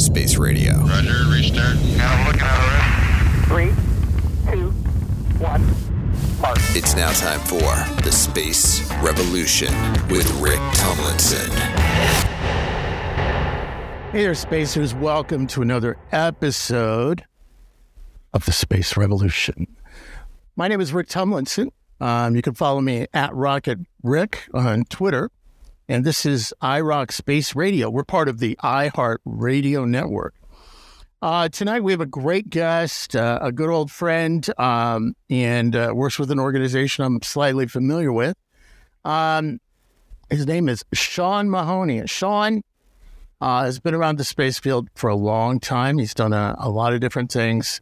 Space Radio. Roger, restart. Now I'm looking at Three, two, one, mark. It's now time for the Space Revolution with Rick Tumlinson. Hey there, Spacers. Welcome to another episode of the Space Revolution. My name is Rick Tumlinson. Um, you can follow me at Rocket Rick on Twitter. And this is iRoc Space Radio. We're part of the iHeart Radio Network. Uh, tonight we have a great guest, uh, a good old friend, um, and uh, works with an organization I'm slightly familiar with. Um, his name is Sean Mahoney. Sean uh, has been around the space field for a long time. He's done a, a lot of different things,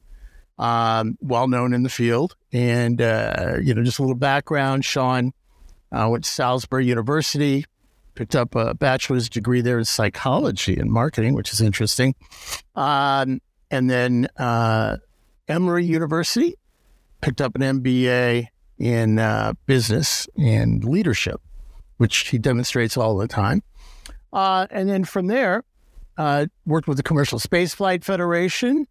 um, well known in the field. And, uh, you know, just a little background Sean uh, went to Salisbury University, picked up a bachelor's degree there in psychology and marketing, which is interesting. Um, and then uh, Emory University picked up an MBA in uh, business and leadership, which he demonstrates all the time. Uh, and then from there, uh, worked with the Commercial Spaceflight Federation,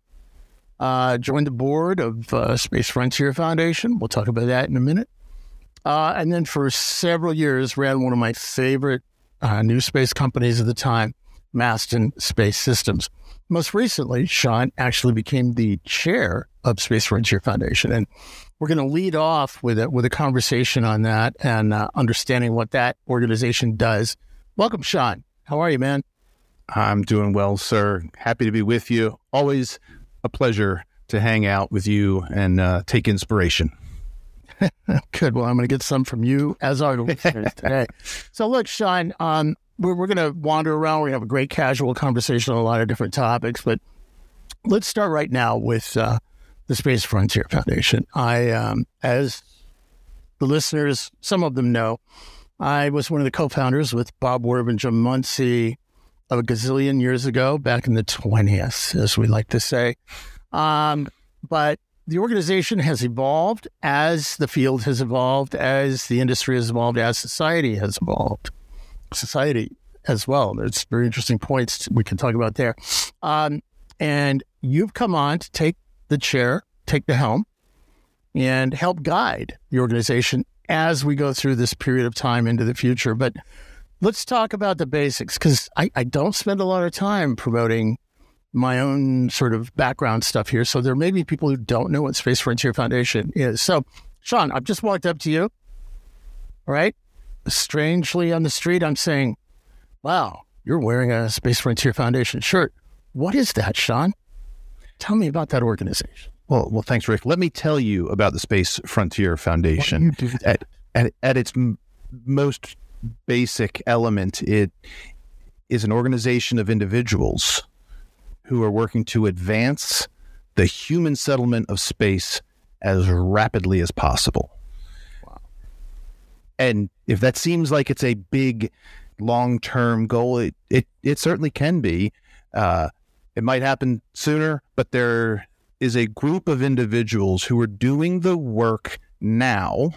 uh, joined the board of uh, Space Frontier Foundation. We'll talk about that in a minute. Uh, and then for several years, ran one of my favorite uh, new space companies at the time, Masten Space Systems. Most recently, Sean actually became the chair of Space Frontier Foundation, and we're going to lead off with a, with a conversation on that and uh, understanding what that organization does. Welcome, Sean. How are you, man? I'm doing well, sir. Happy to be with you. Always a pleasure to hang out with you and uh, take inspiration. Good. Well, I'm going to get some from you as our listeners today. So, look, Sean, um, we're, we're going to wander around. We have a great casual conversation on a lot of different topics, but let's start right now with uh, the Space Frontier Foundation. I, um, as the listeners, some of them know, I was one of the co-founders with Bob Werb and Jim Muncy a gazillion years ago, back in the 20s, as we like to say. Um, but the organization has evolved as the field has evolved, as the industry has evolved, as society has evolved. Society as well. There's very interesting points we can talk about there. Um, and you've come on to take the chair, take the helm, and help guide the organization as we go through this period of time into the future. But let's talk about the basics because I, I don't spend a lot of time promoting my own sort of background stuff here. So there may be people who don't know what Space Frontier Foundation is. So, Sean, I've just walked up to you. All right. Strangely on the street, I'm saying, wow, you're wearing a Space Frontier Foundation shirt. What is that, Sean? Tell me about that organization. Well, well, thanks, Rick. Let me tell you about the Space Frontier Foundation. At, at, at its m- most basic element, it is an organization of individuals who are working to advance the human settlement of space as rapidly as possible. Wow. And if that seems like it's a big long term goal, it, it, it certainly can be. Uh, it might happen sooner, but there is a group of individuals who are doing the work now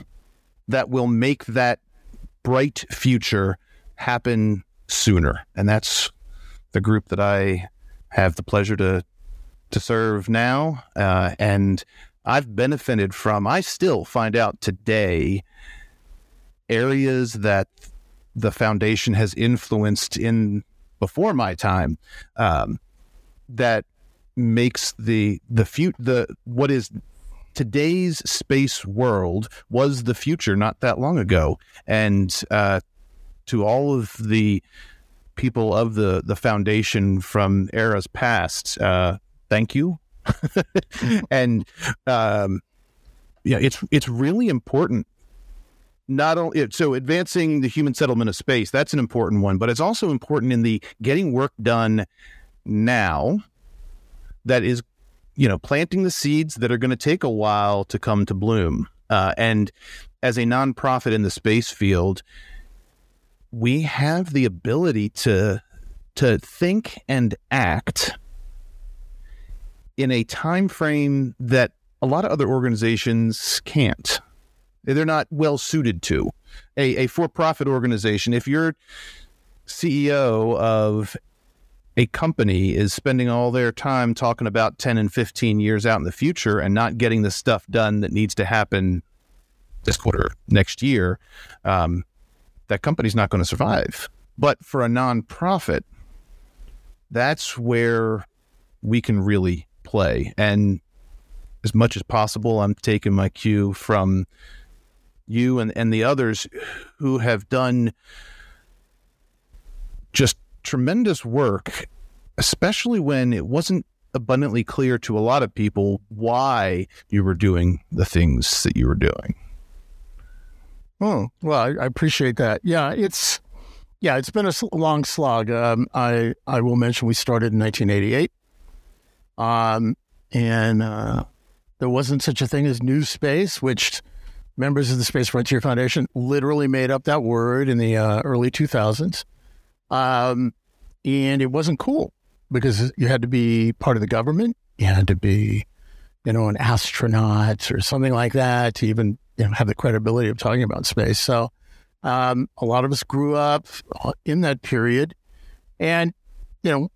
that will make that bright future happen sooner. And that's the group that I have the pleasure to to serve now, uh, and I've benefited from. I still find out today areas that the foundation has influenced in before my time um, that makes the the fut- the what is today's space world was the future not that long ago and uh, to all of the people of the the foundation from eras past uh, thank you. And um, yeah it's it's really important. Not only so advancing the human settlement of space that's an important one but it's also important in the getting work done now that is you know planting the seeds that are going to take a while to come to bloom. Uh, and as a nonprofit in the space field we have the ability to to think and act in a time frame that a lot of other organizations can't. They're not well suited to. A, a for-profit organization if you're ceo of a company is spending all their time talking about 10 and 15 years out in the future and not getting the stuff done that needs to happen this quarter next year, um, that company's not going to survive. But for a nonprofit, that's where we can really play. And as much as possible, I'm taking my cue from you and, and the others who have done just tremendous work, especially when it wasn't abundantly clear to a lot of people why you were doing the things that you were doing. Oh, well, I, I appreciate that. Yeah, it's yeah, it's been a long slog. Um, I I will mention we started in 1988, um, and uh, there wasn't such a thing as new space, which members of the Space Frontier Foundation literally made up that word in the uh, early 2000s. Um, and it wasn't cool because you had to be part of the government. You had to be, you know, an astronaut or something like that to even you know, have the credibility of talking about space. So um, a lot of us grew up in that period. And, you know,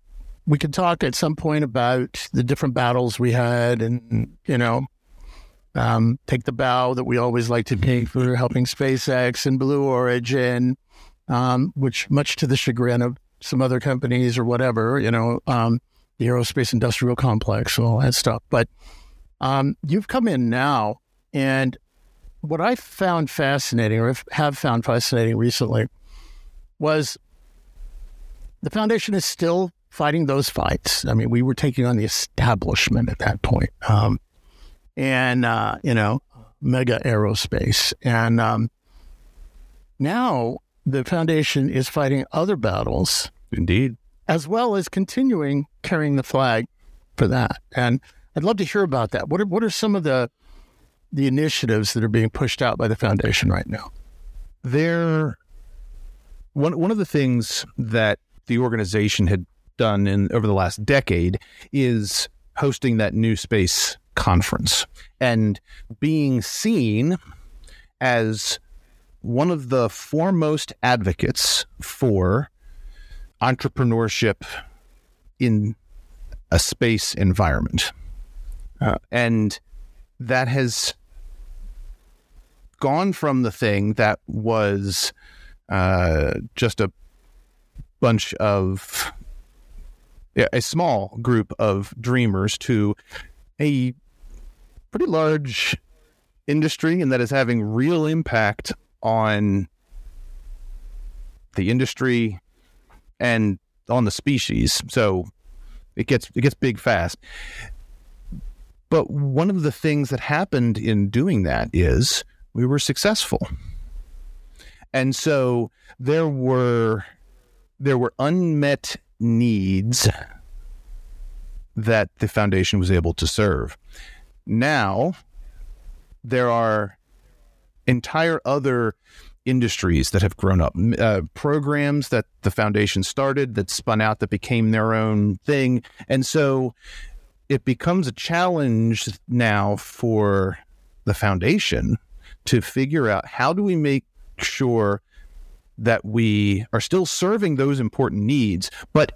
we could talk at some point about the different battles we had and, you know, um, take the bow that we always like to take for helping SpaceX and Blue Origin, um, which much to the chagrin of some other companies or whatever, you know, um, the aerospace industrial complex, all that stuff. But um, you've come in now, and what I found fascinating, or have found fascinating recently, was the foundation is still fighting those fights. I mean, we were taking on the establishment at that point, um, and uh, you know, mega aerospace, and um, now the foundation is fighting other battles, indeed, as well as continuing carrying the flag for that. And I'd love to hear about that. What are what are some of the the initiatives that are being pushed out by the foundation right now? There, one one of the things that the organization had done in over the last decade is hosting that new space conference and being seen as one of the foremost advocates for entrepreneurship in a space environment. Uh, and that has gone from the thing that was uh, just a bunch of a small group of dreamers to a pretty large industry and that is having real impact on the industry and on the species. So it gets it gets big fast. But one of the things that happened in doing that is we were successful. And so there were there were unmet needs that the foundation was able to serve. Now there are entire other industries that have grown up, uh, programs that the foundation started that spun out that became their own thing. And so it becomes a challenge now for the foundation to figure out how do we make sure that we are still serving those important needs, but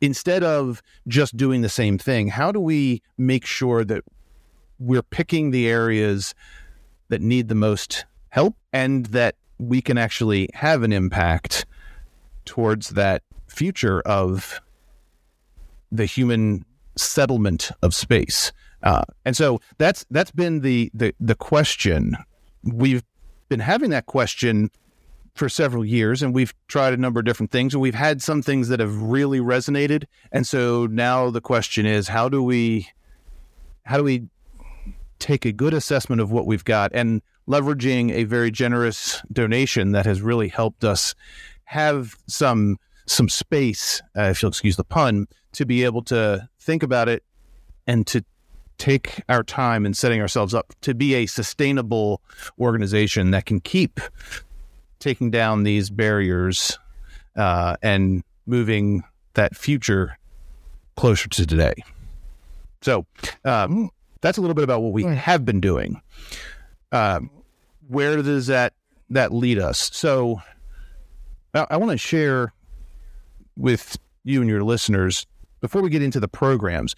instead of just doing the same thing, how do we make sure that we're picking the areas that need the most help and that we can actually have an impact towards that future of the human settlement of space. Uh, and so that's that's been the, the the question. We've been having that question for several years, and we've tried a number of different things, and we've had some things that have really resonated. And so now the question is, how do we how do we take a good assessment of what we've got and leveraging a very generous donation that has really helped us have some some space, uh, if you'll excuse the pun, to be able to think about it and to take our time in setting ourselves up to be a sustainable organization that can keep taking down these barriers uh, and moving that future closer to today. So um, that's a little bit about what we have been doing. Um, where does that that lead us? So I, I want to share with you and your listeners before we get into the programs,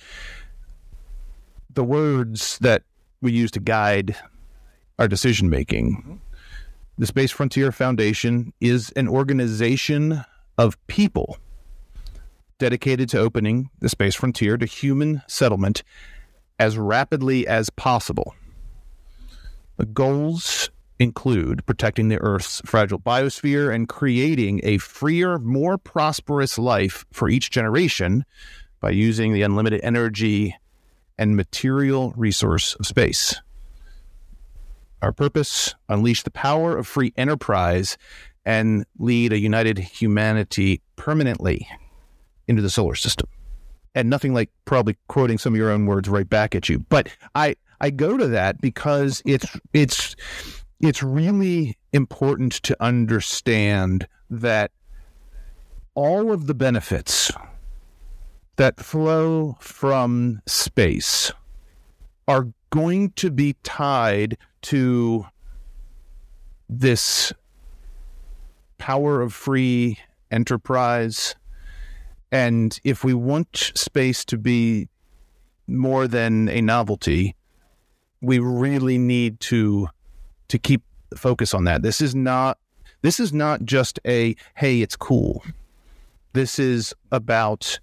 the words that we use to guide our decision making. Mm-hmm. The Space Frontier Foundation is an organization of people dedicated to opening the space frontier to human settlement as rapidly as possible. The goals include protecting the Earth's fragile biosphere and creating a freer, more prosperous life for each generation by using the unlimited energy and material resource of space. Our purpose unleash the power of free enterprise and lead a united humanity permanently into the solar system. And nothing like probably quoting some of your own words right back at you. But I I go to that because it's it's it's really important to understand that all of the benefits that flow from space are going to be tied to this power of free enterprise. And if we want space to be more than a novelty, we really need to to keep focus on that. This is not this is not just a hey, it's cool. This is about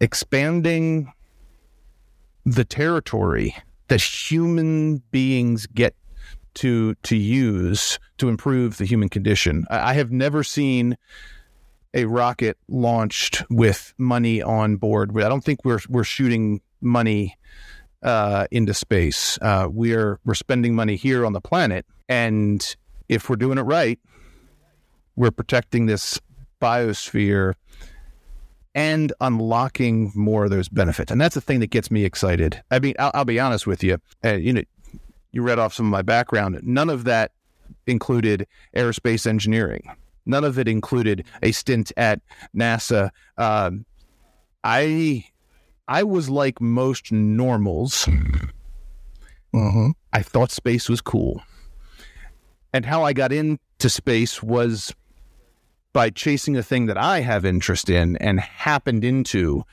expanding the territory that human beings get to to use to improve the human condition. I, I have never seen a rocket launched with money on board. I don't think we're we're shooting money uh, into space. Uh, we're we're spending money here on the planet, and if we're doing it right, we're protecting this biosphere and unlocking more of those benefits. And that's the thing that gets me excited. I mean, I'll, I'll be honest with you. Uh, you know, you read off some of my background. None of that included aerospace engineering. None of it included a stint at NASA. Um, I I was like most normals. Mm-hmm. I thought space was cool. And how I got into space was by chasing a thing that I have interest in and happened into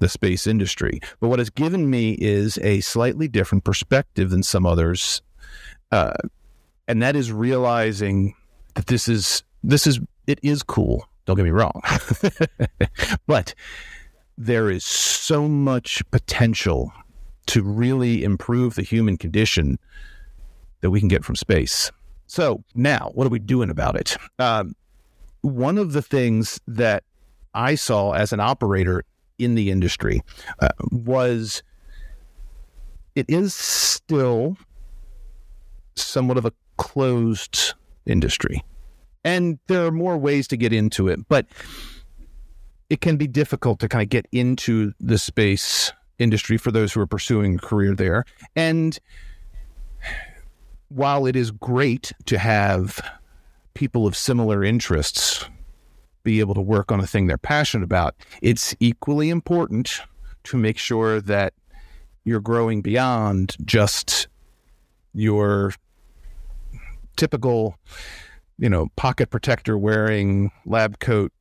the space industry. But what has given me is a slightly different perspective than some others. Uh, and that is realizing that this is this is it is cool. Don't get me wrong. but there is so much potential to really improve the human condition that we can get from space. So now, what are we doing about it? Um, one of the things that I saw as an operator in the industry uh, was it is still somewhat of a closed industry. And there are more ways to get into it, but it can be difficult to kind of get into the space industry for those who are pursuing a career there. And while it is great to have people of similar interests be able to work on a thing they're passionate about, it's equally important to make sure that you're growing beyond just your typical, you know, pocket protector wearing lab coat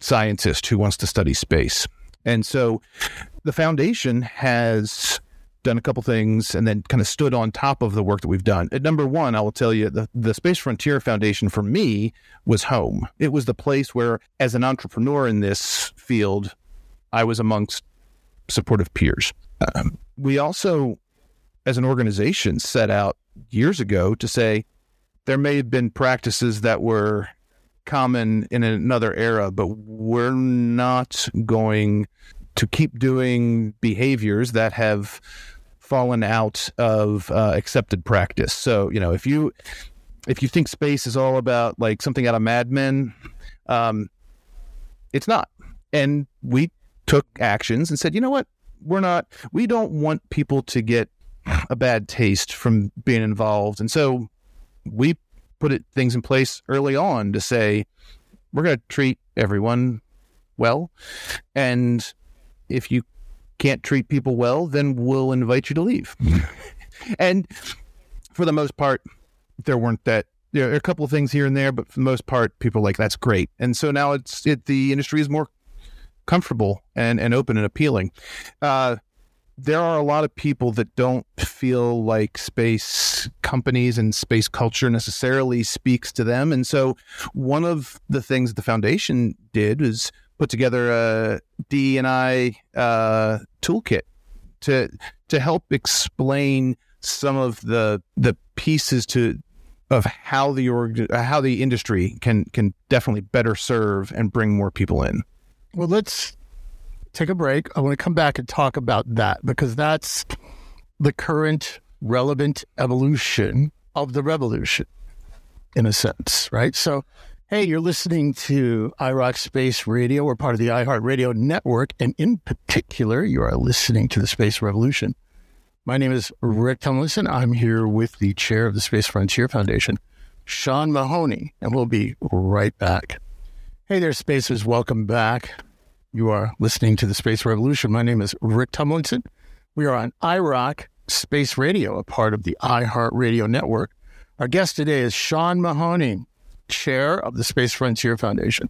scientist who wants to study space. And so the foundation has done a couple things and then kind of stood on top of the work that we've done. At number one, I will tell you the, the Space Frontier Foundation for me was home. It was the place where, as an entrepreneur in this field, I was amongst supportive peers. Um, we also, as an organization, set out years ago to say there may have been practices that were common in another era, but we're not going to keep doing behaviors that have fallen out of uh, accepted practice. So, you know, if you if you think space is all about like something out of Mad Men, um, it's not. And we took actions and said, you know what, we're not. We don't want people to get a bad taste from being involved, and so we put it, things in place early on to say we're going to treat everyone well, and if you can't treat people well, then we'll invite you to leave. and for the most part, there weren't that. There are a couple of things here and there, but for the most part, people are like that's great. And so now it's it the industry is more comfortable and, and open and appealing. Uh, there are a lot of people that don't feel like space companies and space culture necessarily speaks to them. And so, one of the things the foundation did is put together a D and I uh, toolkit to to help explain some of the the pieces to of how the org, how the industry can can definitely better serve and bring more people in. Well, let's take a break. I want to come back and talk about that because that's the current relevant evolution of the revolution, in a sense, right? So, hey, you're listening to iRoc Space Radio. We're part of the iHeartRadio network, and in particular, you are listening to the Space Revolution. My name is Rick Tumlinson. I'm here with the chair of the Space Frontier Foundation, Sean Mahoney, and we'll be right back. Hey there, Spacers. Welcome back. You are listening to the Space Revolution. My name is Rick Tumlinson. We are on iRoc Space Radio, a part of the iHeartRadio network. Our guest today is Sean Mahoney, chair of the Space Frontier Foundation.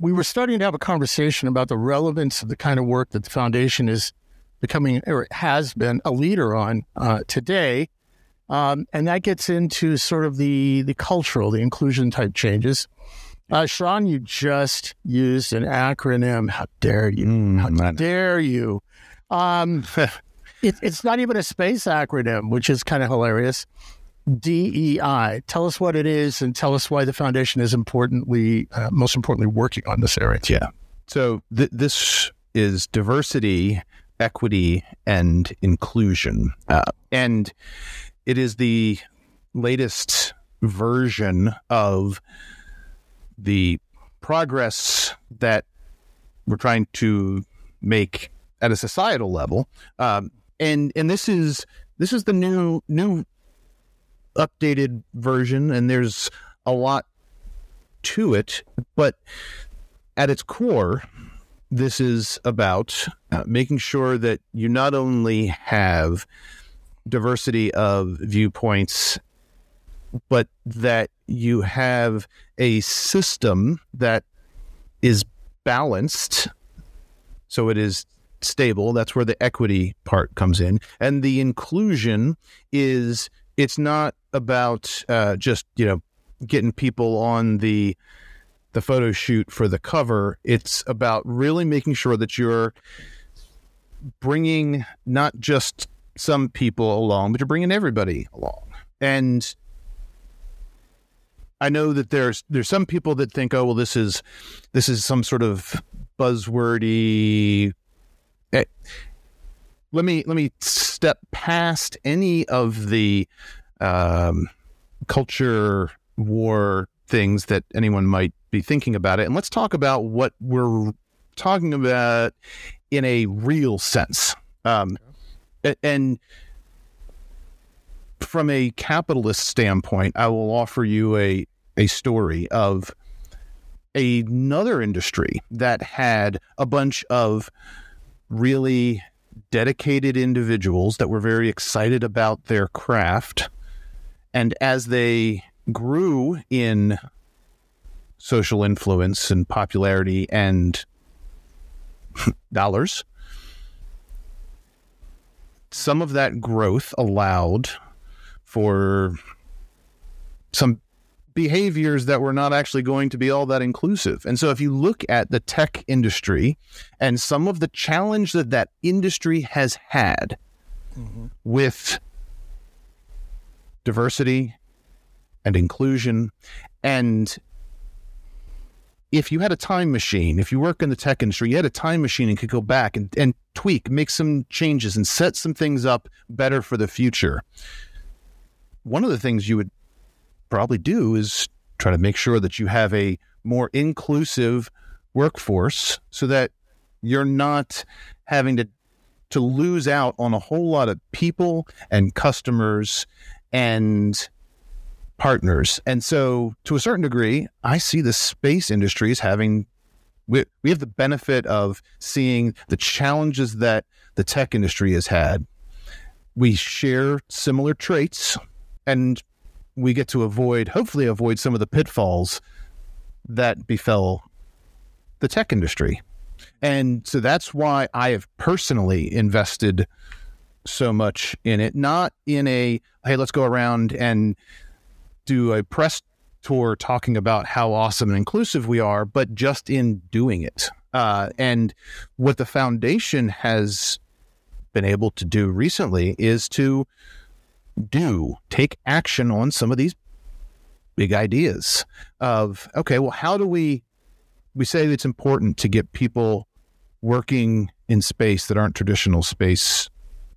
We were starting to have a conversation about the relevance of the kind of work that the foundation is becoming or has been a leader on uh, today. Um, and that gets into sort of the the cultural, the inclusion type changes. Uh, Sean, you just used an acronym. How dare you? Mm, How man. dare you? Um, it, it's not even a space acronym, which is kind of hilarious. DEI. Tell us what it is, and tell us why the foundation is importantly, uh, most importantly, working on this area. Yeah. So th- this is diversity, equity, and inclusion, uh, and it is the latest version of the progress that we're trying to make at a societal level, um, and and this is this is the new new updated version, and there's a lot to it, but at its core, this is about uh, making sure that you not only have diversity of viewpoints, but that you have a system that is balanced. So it is stable. That's where the equity part comes in. And the inclusion is, it's not about uh, just, you know, getting people on the the photo shoot for the cover. It's about really making sure that you're bringing not just some people along but you're bringing everybody along. And i know that there's there's some people that think oh well this is this is some sort of buzzwordy eh, let me let me step past any of the um, culture war things that anyone might be thinking about it. And let's talk about what we're talking about in a real sense. Um, and from a capitalist standpoint, I will offer you a, a story of another industry that had a bunch of really dedicated individuals that were very excited about their craft. And as they grew in social influence and popularity and dollars. Some of that growth allowed for some behaviors that were not actually going to be all that inclusive. And so if you look at the tech industry and some of the challenge that that industry has had mm-hmm. with diversity and inclusion and if you had a time machine, if you work in the tech industry, you had a time machine and could go back and, and tweak, make some changes and set some things up better for the future. One of the things you would probably do is try to make sure that you have a more inclusive workforce so that you're not having to to lose out on a whole lot of people and customers and partners. And so, to a certain degree, I see the space industry as having, we, we have the benefit of seeing the challenges that the tech industry has had. We share similar traits and we get to avoid, hopefully, avoid some of the pitfalls that befell the tech industry. And so that's why I have personally invested so much in it, not in a, hey, let's go around and do a press tour talking about how awesome and inclusive we are, but just in doing it. Uh, and what the foundation has been able to do recently is to do take action on some of these big ideas of okay well how do we we say it's important to get people working in space that aren't traditional space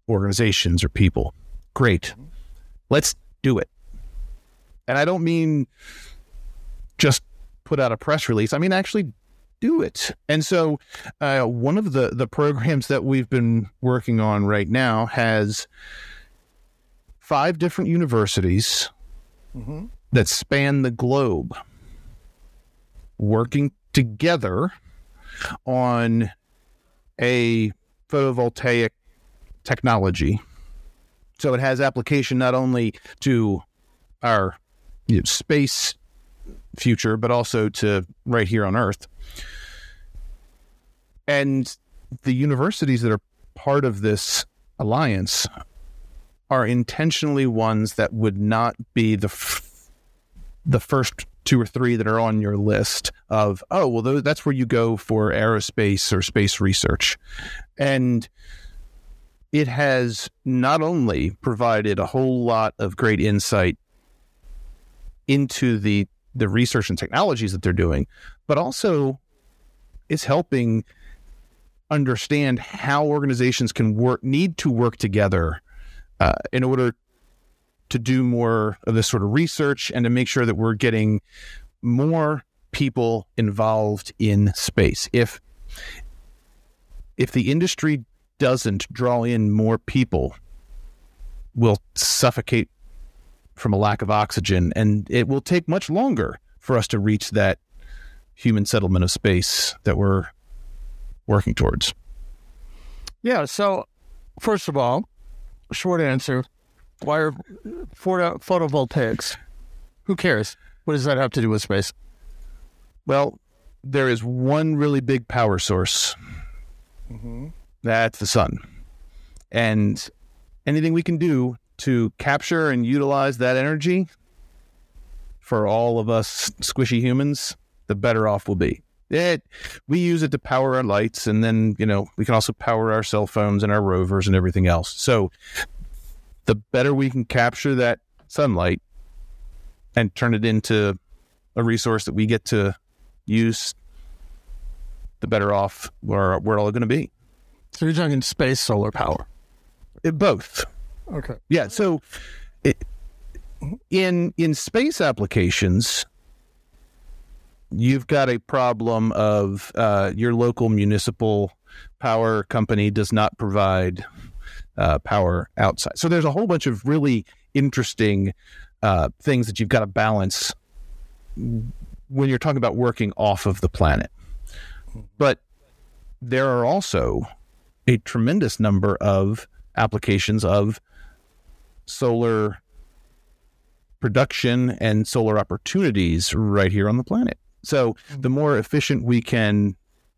organizations or people. Great. Let's do it. And i don't mean just put out a press release. I mean actually do it. And so uh, one of the the programs that we've been working on right now has five different universities Mm-hmm. that span the globe working together on a photovoltaic technology. So it has application not only to our you know, space future, but also to right here on Earth. And the universities that are part of this alliance are intentionally ones that would not be the f- the first two or three that are on your list of oh well that's where you go for aerospace or space research. And it has not only provided a whole lot of great insight into the the research and technologies that they're doing but also is helping understand how organizations can work need to work together uh, in order to do more of this sort of research and to make sure that we're getting more people involved in space. If if the industry doesn't draw in more people, we'll suffocate from a lack of oxygen, and it will take much longer for us to reach that human settlement of space that we're working towards. Yeah. So, first of all, short answer why are photo, photovoltaics? Who cares? What does that have to do with space? Well, there is one really big power source. Mm-hmm. That's the sun. And anything we can do to capture and utilize that energy for all of us squishy humans, the better off we'll be. It, we use it to power our lights, and then, you know, we can also power our cell phones and our rovers and everything else. So the better we can capture that sunlight and turn it into a resource that we get to use, the better off we're, we're all going to be. So you're talking space solar power. It, both. Okay. Yeah. So it, in in space applications, you've got a problem of uh, your local municipal power company does not provide uh, power outside. So there's a whole bunch of really interesting uh, things that you've got to balance when you're talking about working off of the planet. But there are also a tremendous number of applications of solar production and solar opportunities right here on the planet. So the more efficient we can,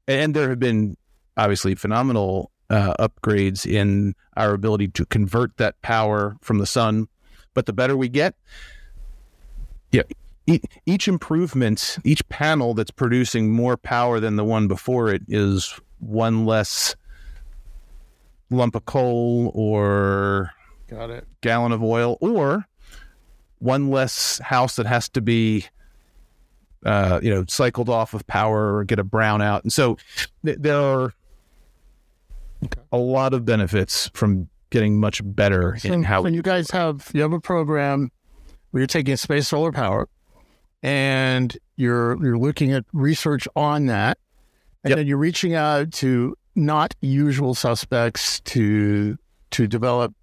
and there have been obviously phenomenal uh, upgrades in our ability to convert that power from the sun, but the better we get, yeah, each improvement, each panel that's producing more power than the one before it is one less lump of coal or Got it. gallon of oil or one less house that has to be uh, you know cycled off of power or get a brownout and so th- there are a lot of benefits from getting much better So, in how so you guys have you have a program where you're taking space solar power and you're you're looking at research on that and Yep. then you're reaching out to not usual suspects to to develop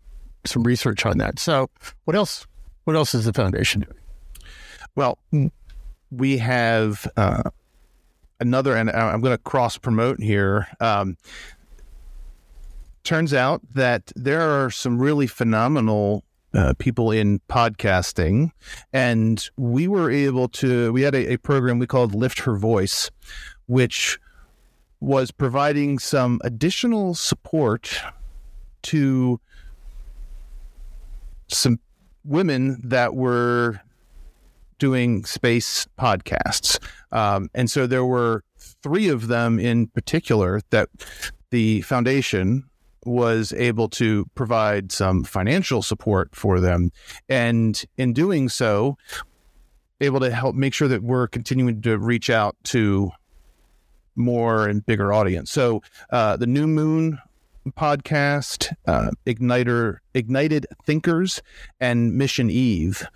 some research on that. So what else what else is the foundation doing? Well, we have uh, another, and I'm going to cross promote here. Um, turns out that there are some really phenomenal uh, people in podcasting, and we were able to. We had a, a program we called Lift Her Voice, which was providing some additional support to some women that were doing space podcasts. Um, and so there were three of them in particular that the foundation was able to provide some financial support for them. And in doing so, able to help make sure that we're continuing to reach out to more and bigger audience. So uh, the New Moon podcast, uh, Igniter, Ignited Thinkers, and Mission Eve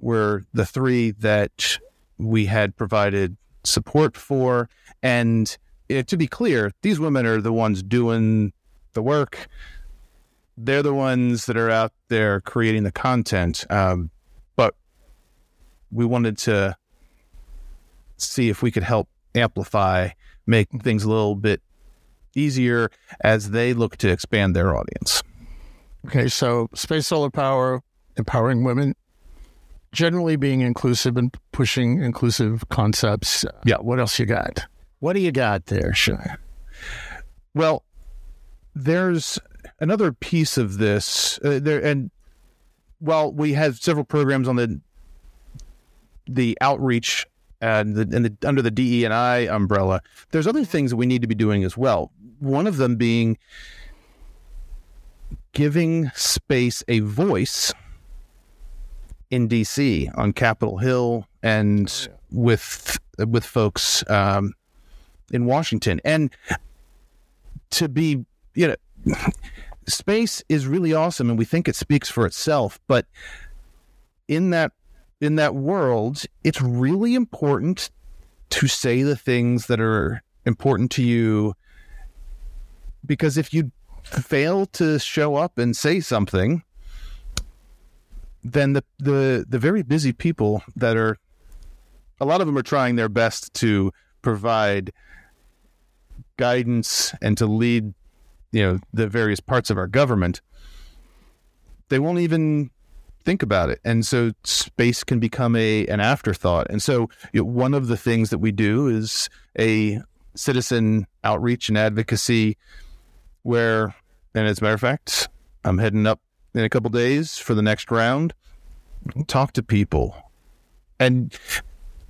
were the three that we had provided support for. And uh, to be clear, these women are the ones doing the work. They're the ones that are out there creating the content. Um, but we wanted to see if we could help amplify, make things a little bit easier as they look to expand their audience. Okay, so space solar power, empowering women, generally being inclusive and pushing inclusive concepts. Yeah. What else you got? What do you got there? Sure. Well, there's another piece of this uh, there, and while we have several programs on the the outreach and the, and the under the DE and I umbrella, there's other things that we need to be doing as well. One of them being giving space a voice in DC on Capitol Hill and with with folks um, in Washington, and to be you know space is really awesome, and we think it speaks for itself, but in that in that world, it's really important to say the things that are important to you because if you fail to show up and say something then the the the very busy people that are a lot of them are trying their best to provide guidance and to lead you know the various parts of our government they won't even think about it. And so space can become a an afterthought. And so you know, one of the things that we do is a citizen outreach and advocacy where and as a matter of fact i'm heading up in a couple days for the next round. Talk to people. And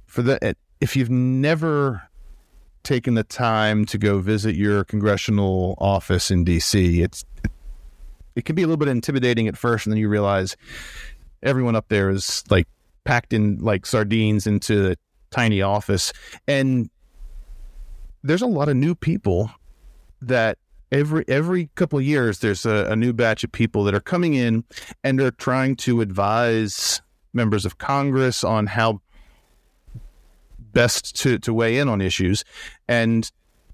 for the if you've never taken the time to go visit your congressional office in dc it's it can be a little bit intimidating at first and then you realize everyone up there is like packed in like sardines into a tiny office. And there's a lot of new people that every every couple of years there's a, a new batch of people that are coming in and they're trying to advise members of congress on how best to to weigh in on issues. And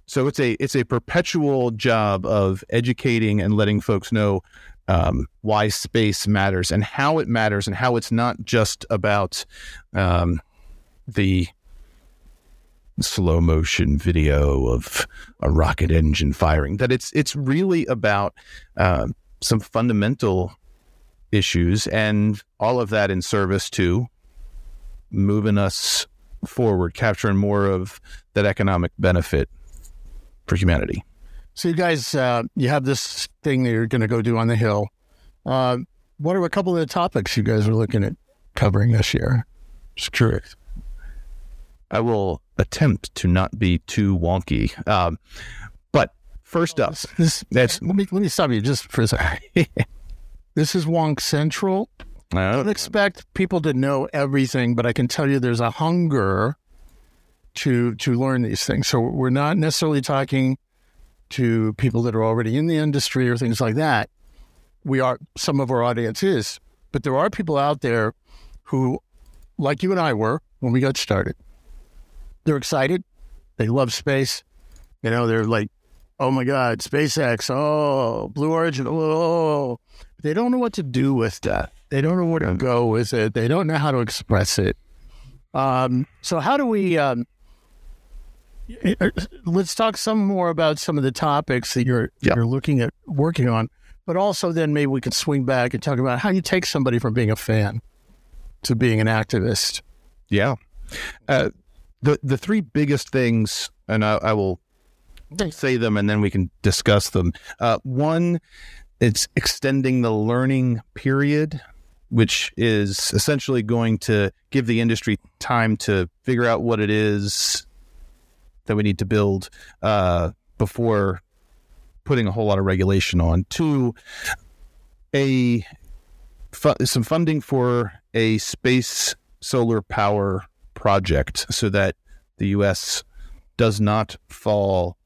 so it's a it's a perpetual job of educating and letting folks know um, why space matters and how it matters and how it's not just about um, the slow motion video of a rocket engine firing. That it's it's really about uh, some fundamental issues and all of that in service to moving us forward, capturing more of that economic benefit for humanity. So you guys, uh, you have this thing that you're going to go do on the hill. Uh, what are a couple of the topics you guys are looking at covering this year? Just curious. I will attempt to not be too wonky. Um, but first up, This, that's let me let me stop you just for a second. this is Wonk Central. I don't expect people to know everything, but I can tell you there's a hunger to to learn these things. So we're not necessarily talking to people that are already in the industry or things like that. We are some of our audience is, but there are people out there who, like you and I were when we got started. They're excited. They love space. You know, they're like, oh my God, SpaceX, oh, Blue Origin, oh. They don't know what to do with that. They don't know where to go with it. They don't know how to express it. Um, so, how do we? Um, let's talk some more about some of the topics that you're Yeah. you're looking at working on, but also then maybe we could swing back and talk about how you take somebody from being a fan to being an activist. Yeah. Uh, the the three biggest things, and I, I will say them and then we can discuss them. Uh, one, it's extending the learning period, which is essentially going to give the industry time to figure out what it is that we need to build uh, before putting a whole lot of regulation on. Two, a fu- some funding for a space solar power project so that the U.S. does not fall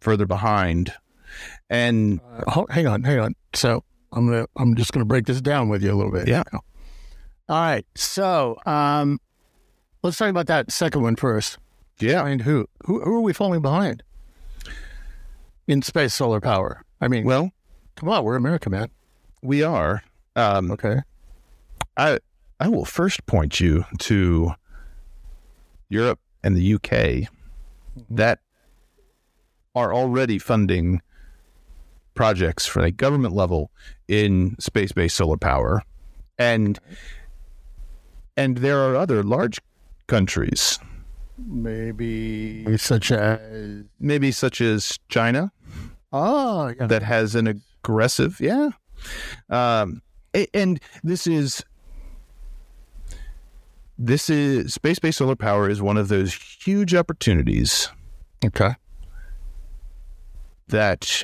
further behind. And Uh, hold- hang on, hang on. So I'm gonna I'm just gonna break this down with you a little bit. Yeah. All right. So um, let's talk about that second one first. yeah, Behind who? Who who are we falling behind in space solar power? I mean, well, come on, we're America, man. we are. Um, Okay. I I will first point you to Europe and the UK that are already funding projects for a government level in space-based solar power, and and there are other large countries, Maybe such as maybe such as China, oh yeah. that has an aggressive, yeah. Um, and this is this is space-based solar power is one of those huge opportunities okay. that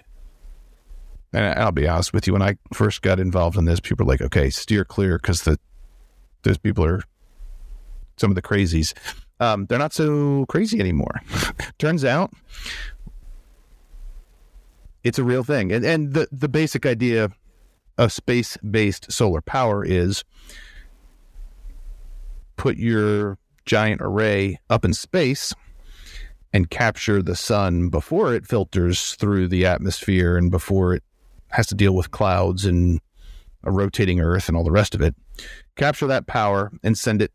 and I'll be honest with you when I first got involved in this people were like okay steer clear because the those people are some of the crazies um, they're not so crazy anymore turns out it's a real thing and and the the basic idea of space-based solar power is put your giant array up in space and capture the sun before it filters through the atmosphere and before it has to deal with clouds and a rotating earth and all the rest of it. Capture that power and send it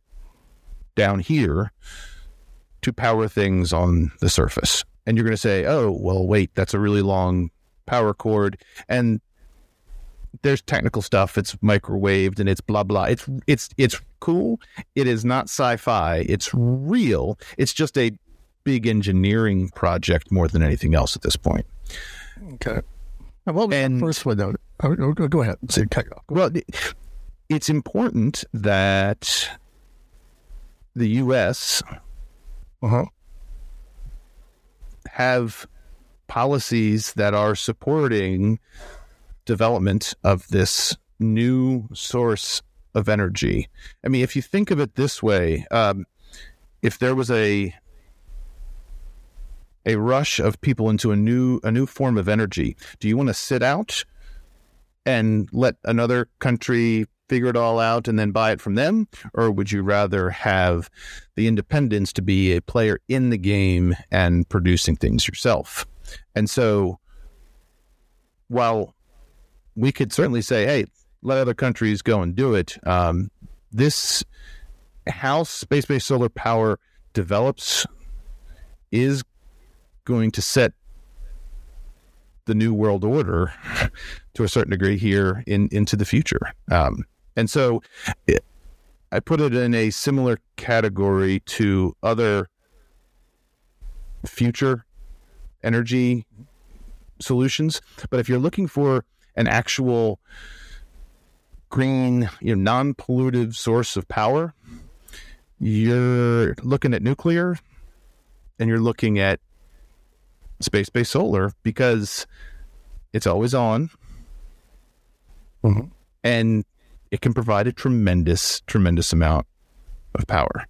down here to power things on the surface. And you're going to say, oh, well, wait, that's a really long power cord. And there's technical stuff. It's microwaved and it's blah blah. It's it's it's cool. It is not sci-fi. It's real. It's just a big engineering project more than anything else at this point. Okay. And what was And- the first one though? Oh, go, go ahead. Say, cut you off. Well, it- it's important that the U.S. Uh-huh. have policies that are supporting development of this new source of energy. I mean, if you think of it this way, um, if there was a a rush of people into a new a new form of energy, do you want to sit out and let another country figure it all out and then buy it from them, or would you rather have the independence to be a player in the game and producing things yourself? And so, while we could certainly say, "Hey, let other countries go and do it," um, this how space-based solar power develops is going to set the new world order to a certain degree here in into the future. Um, and so it, I put it in a similar category to other future energy solutions. But if you're looking for an actual green, you know, non-pollutive source of power, you're looking at nuclear and you're looking at space-based solar because it's always on. Mhm. and it can provide a tremendous tremendous amount of power.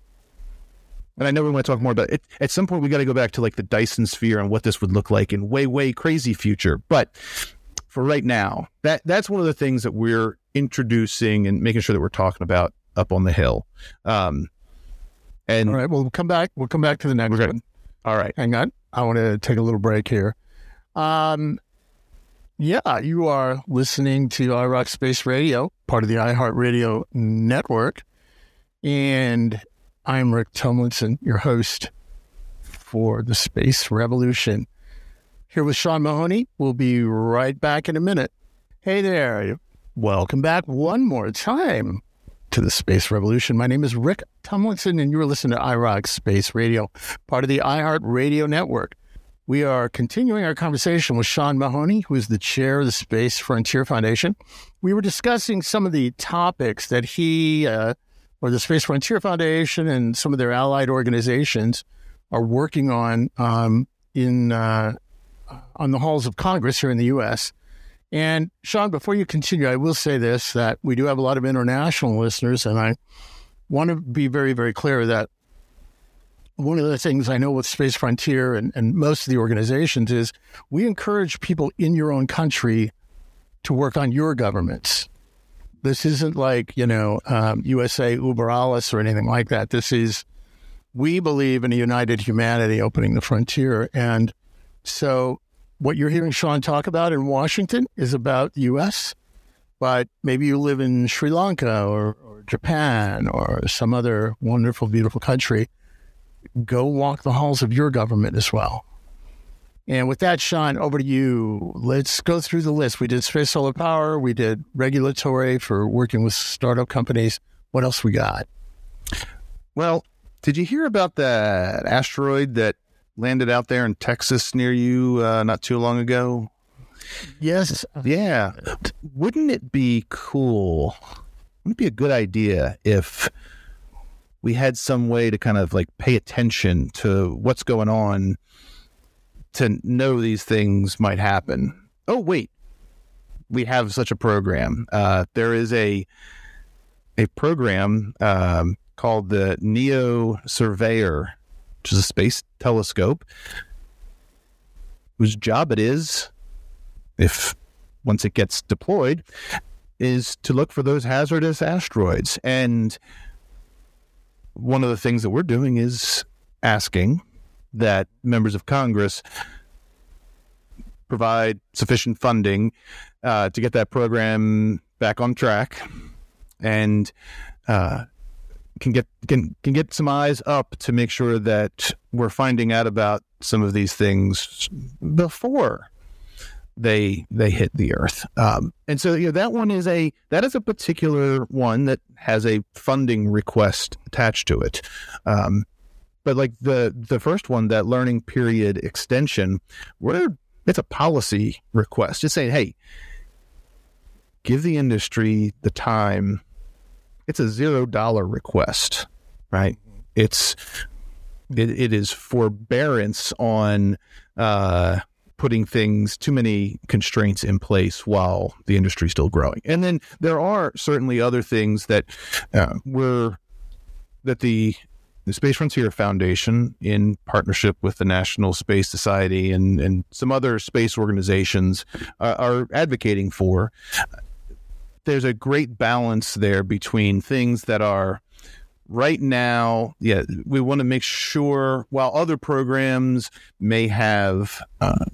And i know we want to talk more about it at some point we got to go back to like the dyson sphere and what this would look like in way way crazy future. But for right now that that's one of the things that we're introducing and making sure that we're talking about up on the hill um and All right. Well, we'll come back. We'll come back to the next We're one. all right Hang on. I want to take a little break here. Um, yeah, you are listening to iRoc Space Radio, part of the iHeartRadio network. And I'm Rick Tumlinson, your host for the Space Revolution. Here with Sean Mahoney. We'll be right back in a minute. Hey there. Welcome back one more time to the Space Revolution. My name is Rick Tumlinson, and you're listening to iRoc Space Radio, part of the iHeart Radio Network. We are continuing our conversation with Sean Mahoney, who is the chair of the Space Frontier Foundation. We were discussing some of the topics that he uh, or the Space Frontier Foundation and some of their allied organizations are working on um, in uh, on the halls of Congress here in the U.S. And Sean, before you continue, I will say this: that we do have a lot of international listeners, and I want to be very, very clear that one of the things I know with Space Frontier and, and most of the organizations is we encourage people in your own country to work on your governments. This isn't like, you know, um, USA Uber Alles or anything like that. This is, we believe in a united humanity opening the frontier. And so what you're hearing Sean talk about in Washington is about the US, but maybe you live in Sri Lanka or, or Japan or some other wonderful, beautiful country go walk the halls of your government as well. And with that, Sean, over to you. Let's go through the list. We did space solar power, we did regulatory for working with startup companies. What else we got? Well, did you hear about that asteroid that landed out there in Texas near you uh, not too long ago? Yes. Yeah. Wouldn't it be cool? Wouldn't it be a good idea if we had some way to kind of like pay attention to what's going on to know these things might happen. Oh, wait, we have such a program. Uh, there is a a program um, called the NEO Surveyor, which is a space telescope, whose job it is, if once it gets deployed, is to look for those hazardous asteroids. And one of the things that we're doing is asking that members of Congress provide sufficient funding uh, to get that program back on track. And uh, can get can can get some eyes up to make sure that we're finding out about some of these things before they they hit the earth. Um, and so you know that one is a that is a particular one that has a funding request attached to it. Um, but like the the first one, that learning period extension, where it's a policy request. Just saying, hey, give the industry the time. It's a zero dollar request, right? It's it, it is forbearance on uh, putting things too many constraints in place while the industry is still growing. And then there are certainly other things that uh, were that the the Space Frontier Foundation, in partnership with the National Space Society and, and some other space organizations, uh, are advocating for. There's a great balance there between things that are right now, yeah, we want to make sure while other programs may have uh,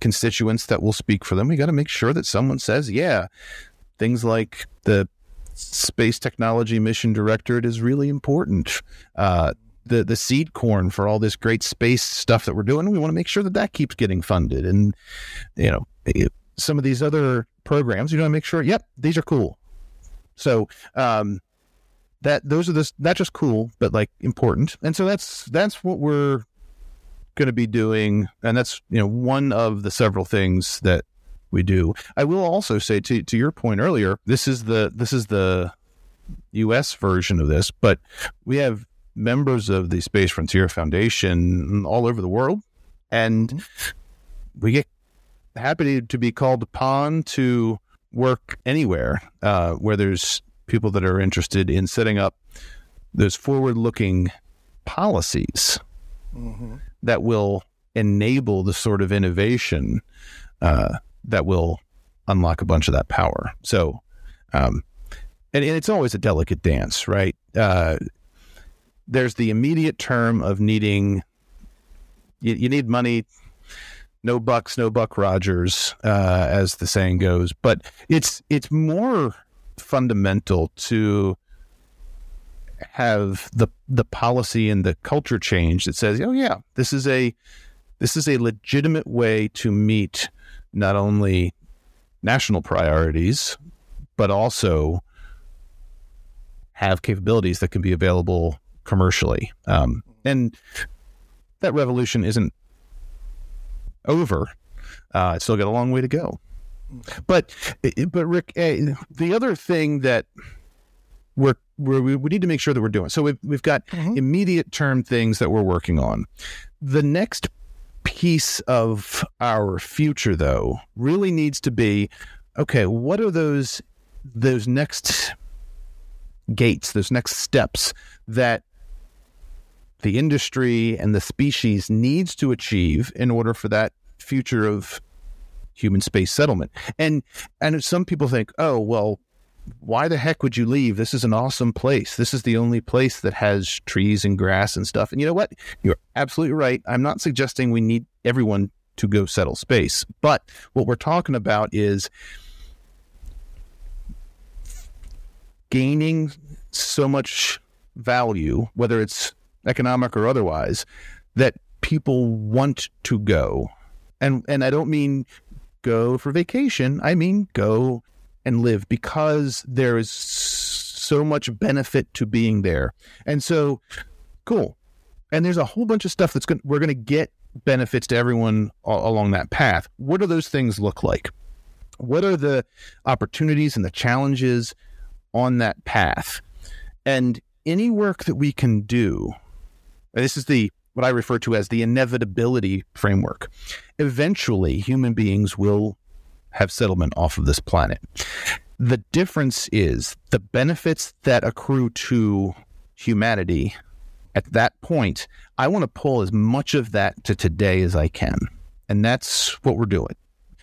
constituents that will speak for them. We got to make sure that someone says, yeah, things like the space technology mission directorate is really important. Uh, the the seed corn for all this great space stuff that we're doing, we want to make sure that that keeps getting funded. And you know, some of these other programs, you want to make sure, yep, these are cool. So um, that those are this not just cool, but like important. And so that's that's what we're going to be doing, and that's you know one of the several things that we do. I will also say to to your point earlier, this is the this is the U.S. version of this, but we have members of the Space Frontier Foundation all over the world, and mm-hmm. we get happy to be called upon to work anywhere uh, where there's people that are interested in setting up those forward-looking policies. Mm-hmm that will enable the sort of innovation uh, that will unlock a bunch of that power. So, um, and, and, it's always a delicate dance, right? Uh, there's the immediate term of needing, you, you, need money, no bucks, no buck Rogers, uh, as the saying goes. But it's it's more fundamental to have the the policy and the culture change that says, oh yeah, this is a this is a legitimate way to meet not only national priorities but also have capabilities that can be available commercially. Um, and that revolution isn't over. Uh, still got a long way to go. But but Rick, the other thing that we're, we're we need to make sure that we're doing so we've we've got immediate term things that we're working on. The next piece of our future, though, really needs to be okay. What are those those next gates, those next steps that the industry and the species needs to achieve in order for that future of human space settlement. And and some people think, oh well, why the heck would you leave? This is an awesome place. This is the only place that has trees and grass and stuff. And you know what? You're absolutely right. I'm not suggesting we need everyone to go settle space, but what we're talking about is gaining so much value, whether it's economic or otherwise, that people want to go. And and I don't mean go for vacation. I mean go and live because there is so much benefit to being there. And so cool. And there's a whole bunch of stuff that's going we're going to get benefits to everyone along that path. What do those things look like? What are the opportunities and the challenges on that path? And any work that we can do, this is the what I refer to as the inevitability framework. Eventually, human beings will have settlement off of this planet. The difference is the benefits that accrue to humanity at that point, I want to pull as much of that to today as I can. And that's what we're doing.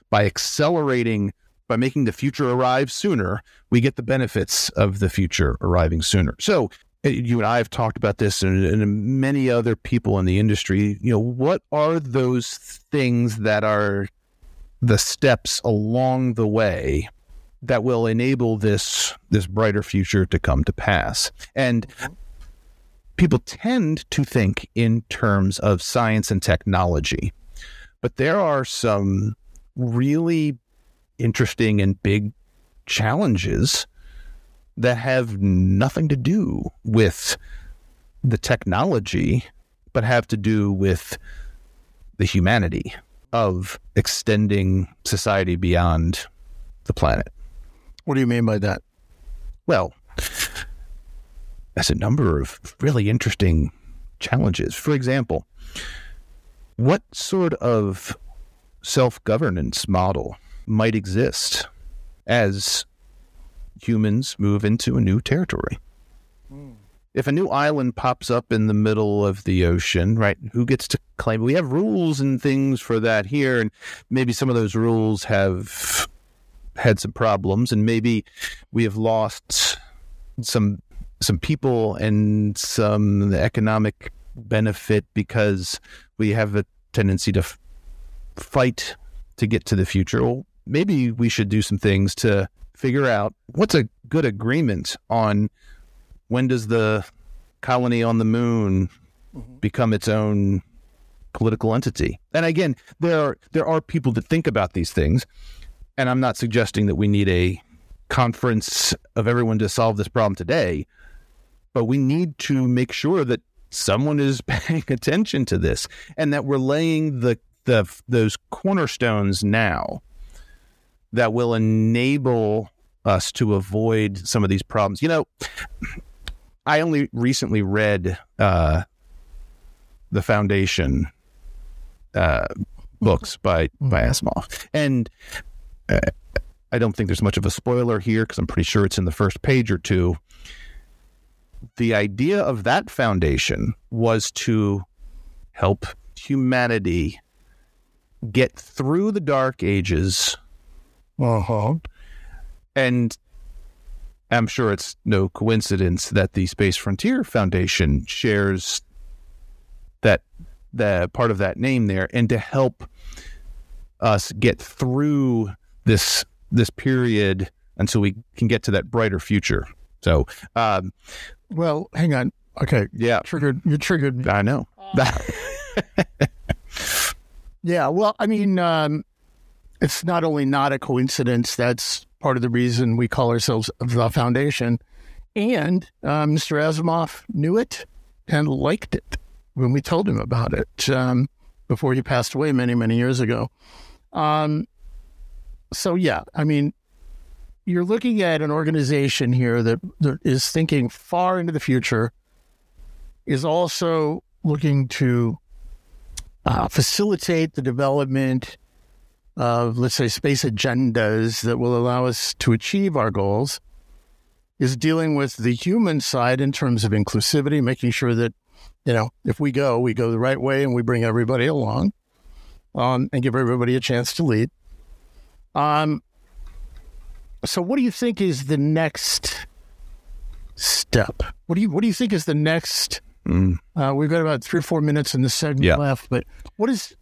By accelerating, by making the future arrive sooner, we get the benefits of the future arriving sooner. So, you and I have talked about this and, and many other people in the industry. You know, what are those things that are the steps along the way that will enable this this brighter future to come to pass. And people tend to think in terms of science and technology. But there are some really interesting and big challenges that have nothing to do with the technology, but have to do with the humanity of extending society beyond the planet. What do you mean by that? Well, there's a number of really interesting challenges. For example, what sort of self governance model might exist as humans move into a new territory? if a new island pops up in the middle of the ocean, right, who gets to claim? We have rules and things for that here, and maybe some of those rules have had some problems, and maybe we have lost some some people and some economic benefit because we have a tendency to f- fight to get to the future. Well, maybe we should do some things to figure out what's a good agreement on when does the colony on the moon mm-hmm. become its own political entity? And again, there are there are people that think about these things, and I'm not suggesting that we need a conference of everyone to solve this problem today, but we need to make sure that someone is paying attention to this and that we're laying the the those cornerstones now that will enable us to avoid some of these problems. You know, I only recently read uh, the Foundation uh, books by by mm-hmm. Asimov, and uh, I don't think there's much of a spoiler here because I'm pretty sure it's in the first page or two. The idea of that foundation was to help humanity get through the dark ages uh-huh. and I'm sure it's no coincidence that the Space Frontier Foundation shares that the part of that name there, and to help us get through this this period until we can get to that brighter future. So, um, well, hang on. Okay, yeah, triggered. You triggered. I know. yeah. Well, I mean, um, it's not only not a coincidence. That's part of the reason we call ourselves the Foundation. And uh, Mr. Asimov knew it and liked it when we told him about it. Um, before he passed away many, many years ago. Um, so, yeah, I mean, you're looking at an organization here that, that is thinking far into the future, is also looking to uh, facilitate the development of, let's say, space agendas that will allow us to achieve our goals, is dealing with the human side in terms of inclusivity, making sure that, you know, if we go, we go the right way and we bring everybody along um, and give everybody a chance to lead. Um, so, what do you think is the next step? What do you What do you think is the next? Mm. Uh, we've got about three or four minutes in the segment Yeah. left, but what is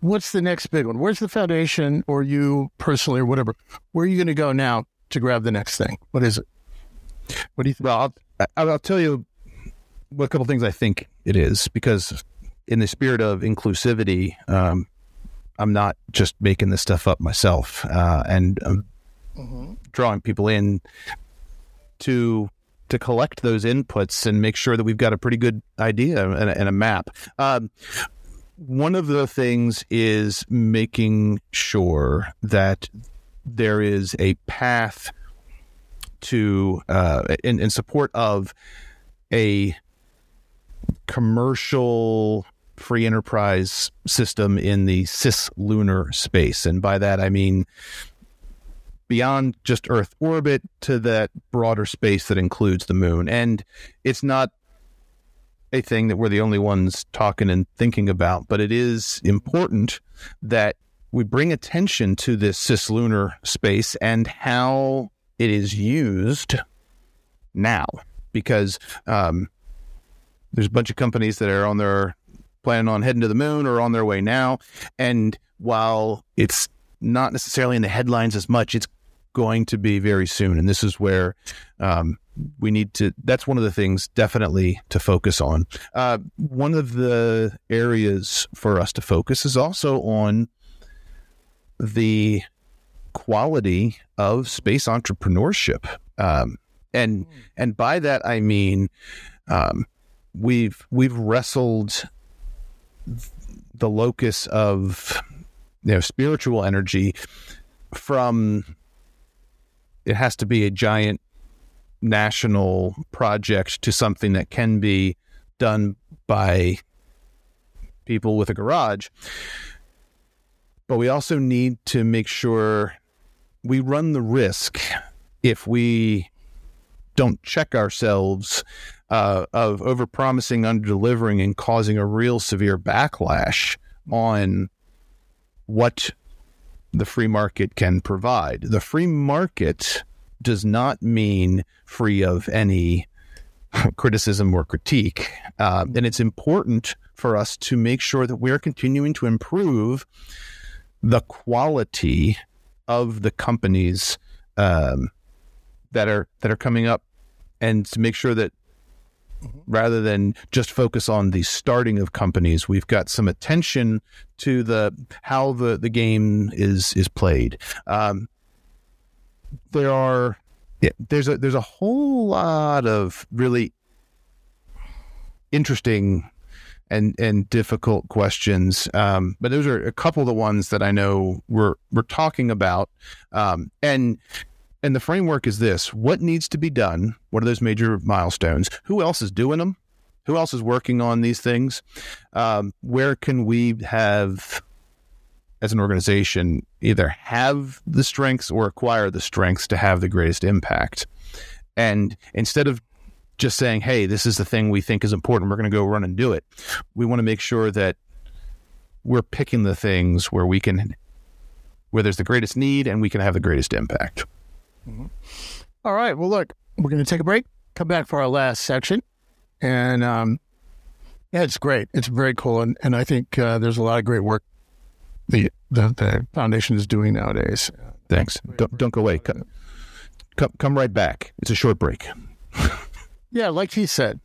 what's the next big one? Where's the foundation, or you personally, or whatever? Where are you going to go now to grab the next thing? What is it? What do you think? Well, I'll, I'll tell you what a couple things I think it is because, in the spirit of inclusivity, um, I'm not just making this stuff up myself, uh, and um, drawing people in to to collect those inputs and make sure that we've got a pretty good idea and a, and a map. Um, one of the things is making sure that there is a path to uh, in, in support of a commercial free enterprise system in the cislunar space, and by that I mean beyond just Earth orbit to that broader space that includes the moon. And it's not a thing that we're the only ones talking and thinking about, but it is important that we bring attention to this cislunar space and how it is used now, because um, there's a bunch of companies that are on their planning on heading to the moon or on their way now, and while it's not necessarily in the headlines as much, it's going to be very soon, and this is where um, we need to. That's one of the things definitely to focus on. Uh, one of the areas for us to focus is also on the quality of space entrepreneurship. Um, and and by that I mean um, we've we've wrestled the locus of you know spiritual energy from it has to be a giant national project to something that can be done by people with a garage but we also need to make sure we run the risk if we don't check ourselves uh, of overpromising, underdelivering, and causing a real severe backlash on what the free market can provide. The free market does not mean free of any criticism or critique. Uh, and it's important for us to make sure that we're continuing to improve the quality of the companies um, that are that are coming up, and to make sure that rather than just focus on the starting of companies, we've got some attention to the how the the game is is played. Um, there are yeah, there's a there's a whole lot of really interesting and and difficult questions. Um, but those are a couple of the ones that I know we're we're talking about. Um, and and the framework is this: what needs to be done? What are those major milestones? Who else is doing them? Who else is working on these things? Um, where can we have, as an organization, either have the strengths or acquire the strengths to have the greatest impact? And instead of just saying, hey, this is the thing we think is important, we're going to go run and do it. We want to make sure that we're picking the things where we can, where there's the greatest need and we can have the greatest impact. All right. Well, look, we're going to take a break, come back for our last section. And um, yeah, it's great. It's very cool. And, and I think uh, there's a lot of great work the, the, the foundation is doing nowadays. Thanks. Don't, don't go away. Come, come, come right back. It's a short break. Yeah, like he said.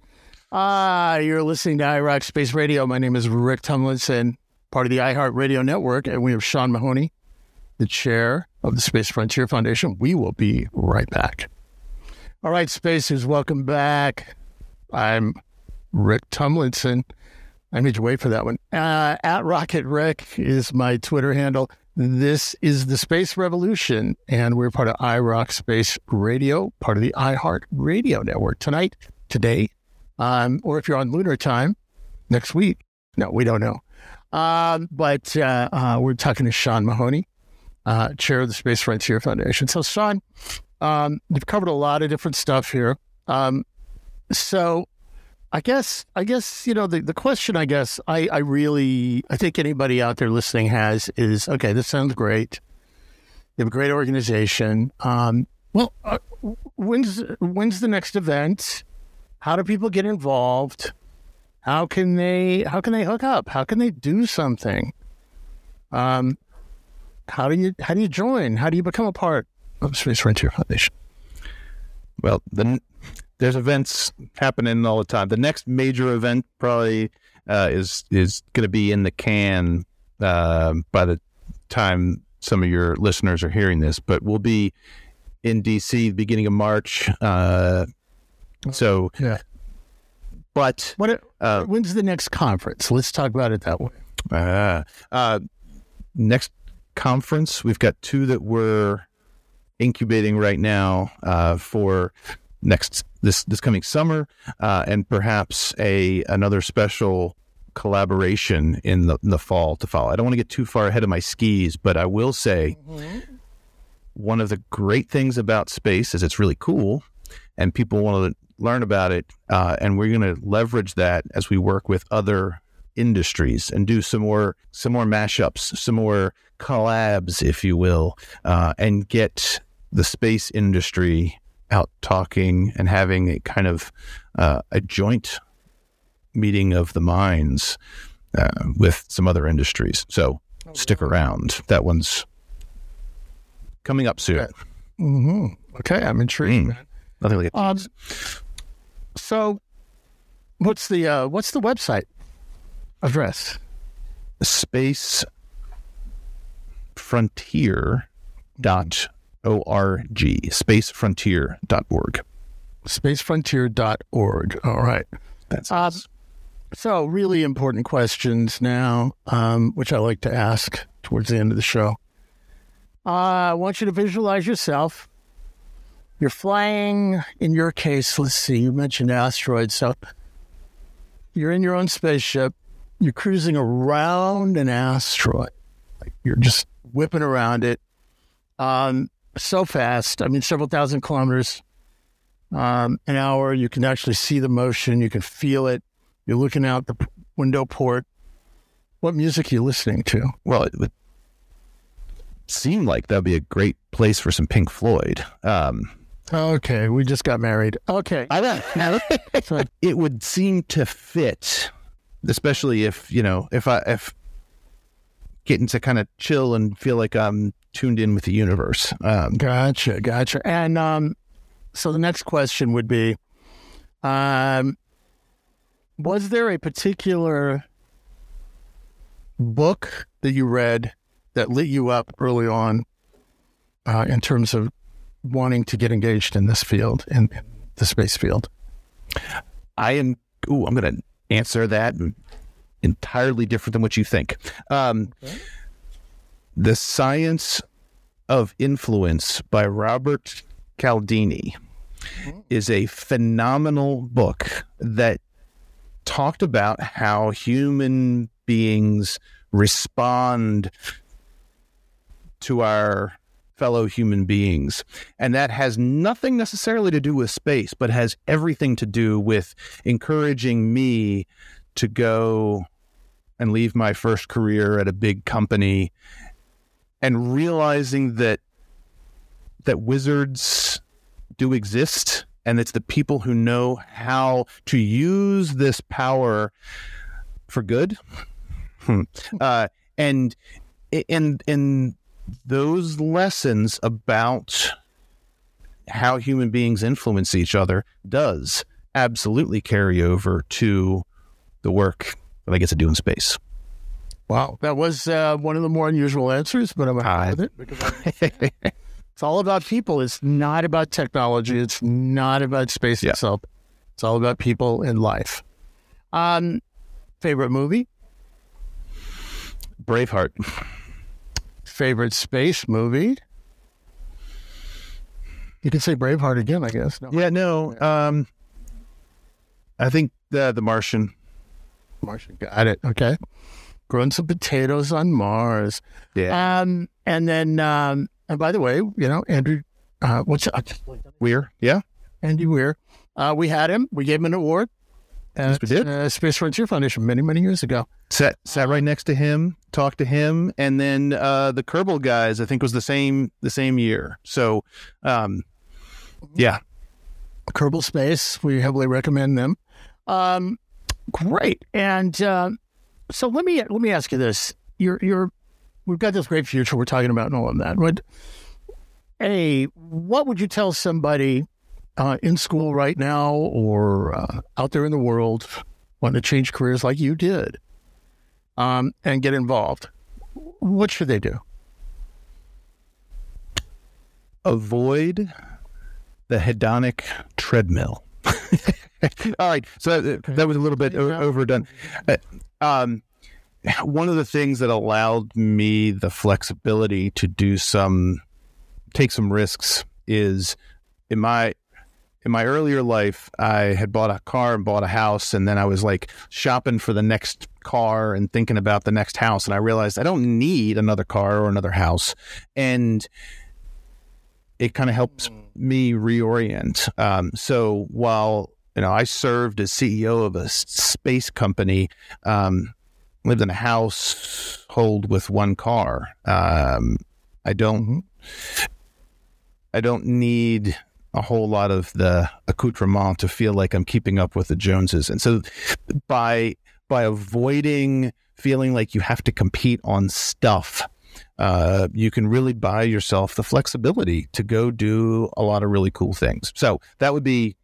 Ah, you're listening to iRoc Space Radio. My name is Rick Tumlinson, part of the iHeart Radio Network, and we have Sean Mahoney, the chair of the Space Frontier Foundation. We will be right back. All right, Spacers, welcome back. I'm Rick Tumlinson. I made you wait for that one. Uh, at Rocket Rick is my Twitter handle. This is the Space Revolution, and we're part of iRoc Space Radio, part of the iHeart Radio Network. Tonight, today, um, or if you're on lunar time, next week. No, we don't know. Um, but uh, uh, we're talking to Sean Mahoney, uh, chair of the Space Frontier Foundation. So, Sean, um, you've covered a lot of different stuff here. Um, so, I guess, I guess you know the, the question. I guess I, I really, I think anybody out there listening has is okay. This sounds great. You have a great organization. Um, well, uh, when's when's the next event? How do people get involved? How can they how can they hook up? How can they do something? Um, how do you how do you join? How do you become a part of Space Frontier Foundation? Well, the, there's events happening all the time. The next major event probably uh, is is going to be in the can uh, by the time some of your listeners are hearing this, but we'll be in DC beginning of March. Uh, so Yeah. but What? uh, when's the next conference? Let's talk about it that way. Uh, uh, next conference, we've got two that we're incubating right now uh, for next this this coming summer, uh, and perhaps a another special collaboration in the in the fall to follow. I don't want to get too far ahead of my skis, but I will say one of the great things about space is it's really cool, and people want to learn about it, uh, and we're going to leverage that as we work with other industries and do some more some more mashups, some more collabs, if you will, uh, and get the space industry out talking and having a kind of uh, a joint meeting of the minds uh, with some other industries. So stick around. That one's coming up soon. hmm Okay, I'm intrigued. Mm. Nothing like Um, so, what's the uh, what's the website address? space frontier dot org spacefrontier dot org Spacefrontier.org. All right. that's Um, So, really important questions now, um, which I like to ask towards the end of the show. Uh, I want you to visualize yourself. You're flying, in your case, let's see, you mentioned asteroids. So, you're in your own spaceship. You're cruising around an asteroid. Like you're just whipping around it um, so fast. I mean, several thousand kilometers um, an hour. You can actually see the motion. You can feel it. You're looking out the window port. What music are you listening to? well it would seem like that'd be a great place for some pink floyd um Okay, we just got married. Okay. So, it would seem to fit especially if you know if i if getting to kind of chill and feel like i'm tuned in with the universe um gotcha, gotcha. And um, so the next question would be um, Was there a particular book that you read that lit you up early on uh, in terms of wanting to get engaged in this field, in, the space field? I am. Ooh, I'm going to answer that entirely different than what you think. Um, The Science of Influence by Robert Cialdini is a phenomenal book that talked about how human beings respond to our fellow human beings. And that has nothing necessarily to do with space, but has everything to do with encouraging me to go and leave my first career at a big company and realizing that that wizards do exist and it's the people who know how to use this power for good Hmm. uh, and and and those lessons about how human beings influence each other does absolutely carry over to the work that I get to do in space. Wow, that was uh, one of the more unusual answers, but I'm happy with it because it's all about people. It's not about technology. It's not about space Yeah. itself. It's all about people in life. Um, Favorite movie? Braveheart. Favorite space movie? You could say Braveheart again, I guess. No. Yeah, no. Um, I think the The Martian. Martian. Got it. Okay. Growing some potatoes on Mars. Yeah. Um, and then, um, and by the way, you know, Andrew, uh, what's uh, Weir. Yeah. Andy Weir? Uh, we had him. We gave him an award. Yes, we did. Uh, Space Frontier Foundation many, many years ago. Sat sat right next to him, talked to him, and then uh, the Kerbal guys. I think was the same the same year. So, um, yeah, Kerbal Space. We heavily recommend them. Um, great. And um, so let me let me ask you this: You're you're we've got this great future we're talking about and all of that. What a what would you tell somebody uh, in school right now or uh, out there in the world wanting to change careers like you did um, and get involved? What should they do? avoid the hedonic treadmill. All right, so that, that was a little bit overdone. Um, one of the things that allowed me the flexibility to do some, take some risks is in my in my earlier life, I had bought a car and bought a house, and then I was like shopping for the next car and thinking about the next house, and I realized I don't need another car or another house, and it kind of helps me reorient. Um, so while you know I served as CEO of a space company, um, lived in a household with one car. Um, I don't. I don't need a whole lot of the accoutrement to feel like I'm keeping up with the Joneses. And so by by avoiding feeling like you have to compete on stuff, uh, you can really buy yourself the flexibility to go do a lot of really cool things. So that would be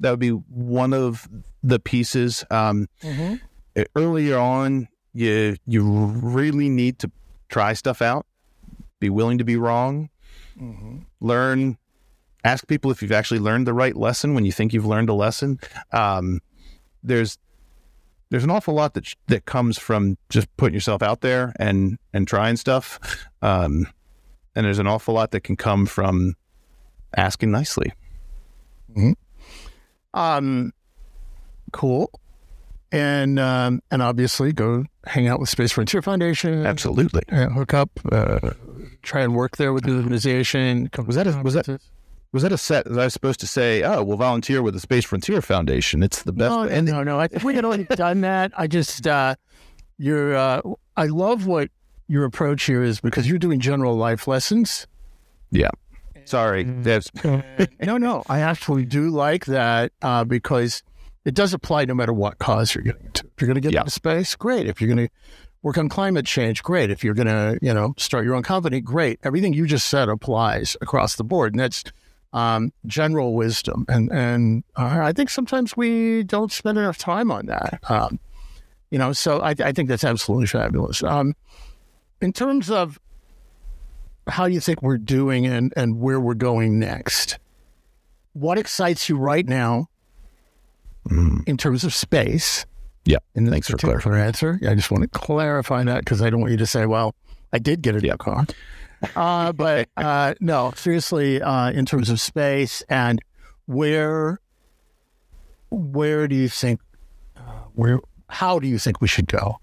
that would be one of the pieces. Um, Earlier on, you you really need to try stuff out, be willing to be wrong, learn ask people if you've actually learned the right lesson when you think you've learned a lesson. Um, there's there's an awful lot that sh- that comes from just putting yourself out there and and trying stuff, um, and there's an awful lot that can come from asking nicely. Um, cool. And um, and obviously go hang out with Space Frontier Foundation. Absolutely. uh, hook up, uh, try and work there with the organization. Was that a- was that- Was that a set that I was supposed to say? Oh, we'll volunteer with the Space Frontier Foundation. It's the best. No, no, and no, no. I think we had already done that. I just, uh, you're, uh, I love what your approach here is because you're doing general life lessons. yeah, sorry, that's no, no, I actually do like that uh, because it does apply no matter what cause you're getting into. If you're going to get Yeah. into space, great. If you're going to work on climate change, great. If you're going to, you know, start your own company, great. Everything you just said applies across the board, and that's um, general wisdom. And and uh, I think sometimes we don't spend enough time on that. Um, you know, so I, I think that's absolutely fabulous. Um, in terms of how do you think we're doing and, and where we're going next, what excites you right now in terms of space? yeah. In Thanks for particular answer, I just want to clarify that because I don't want you to say, "Well, I did get a new car." Uh, but uh, no, seriously, uh, in terms of space and where, where do you think, uh, where, how do you think we should go?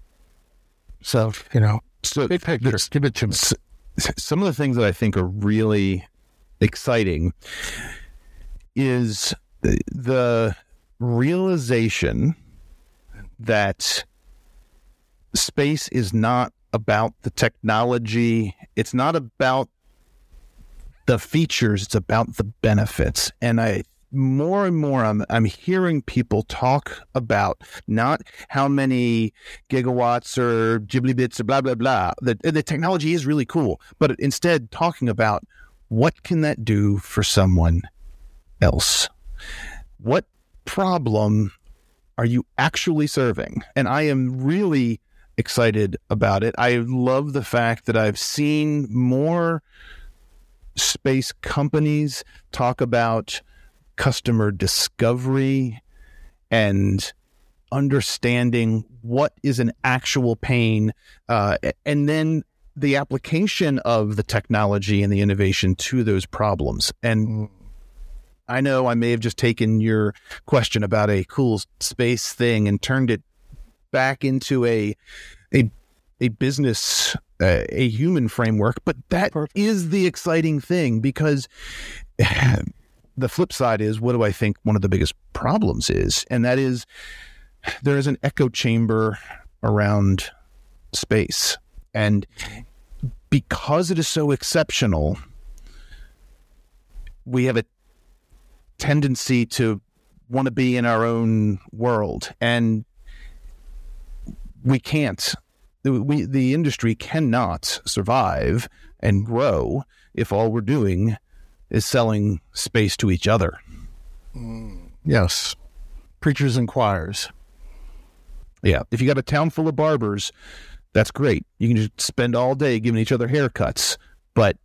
So you know, So big picture, give it to me. s- some of the things that I think are really exciting is the- realization that space is not about the technology. It's not about the features. It's about the benefits. And I more and more I'm I'm hearing people talk about not how many gigawatts or gigabits or blah blah blah. The uh, the technology is really cool, but instead talking about what can that do for someone else? What problem are you actually serving? And I am really excited about it. I love the fact that I've seen more space companies talk about customer discovery and understanding what is an actual pain, uh, and then the application of the technology and the innovation to those problems. And I know I may have just taken your question about a cool space thing and turned it back into a a a business uh, a human framework, but that Perfect. is the exciting thing because the flip side is what do I think one of the biggest problems is, and that is there is an echo chamber around space, and because it is so exceptional, we have a tendency to want to be in our own world, and we can't. We, the industry cannot survive and grow if all we're doing is selling space to each other. Yes. Preachers and choirs. Yeah. If you got a town full of barbers, that's great. You can just spend all day giving each other haircuts. But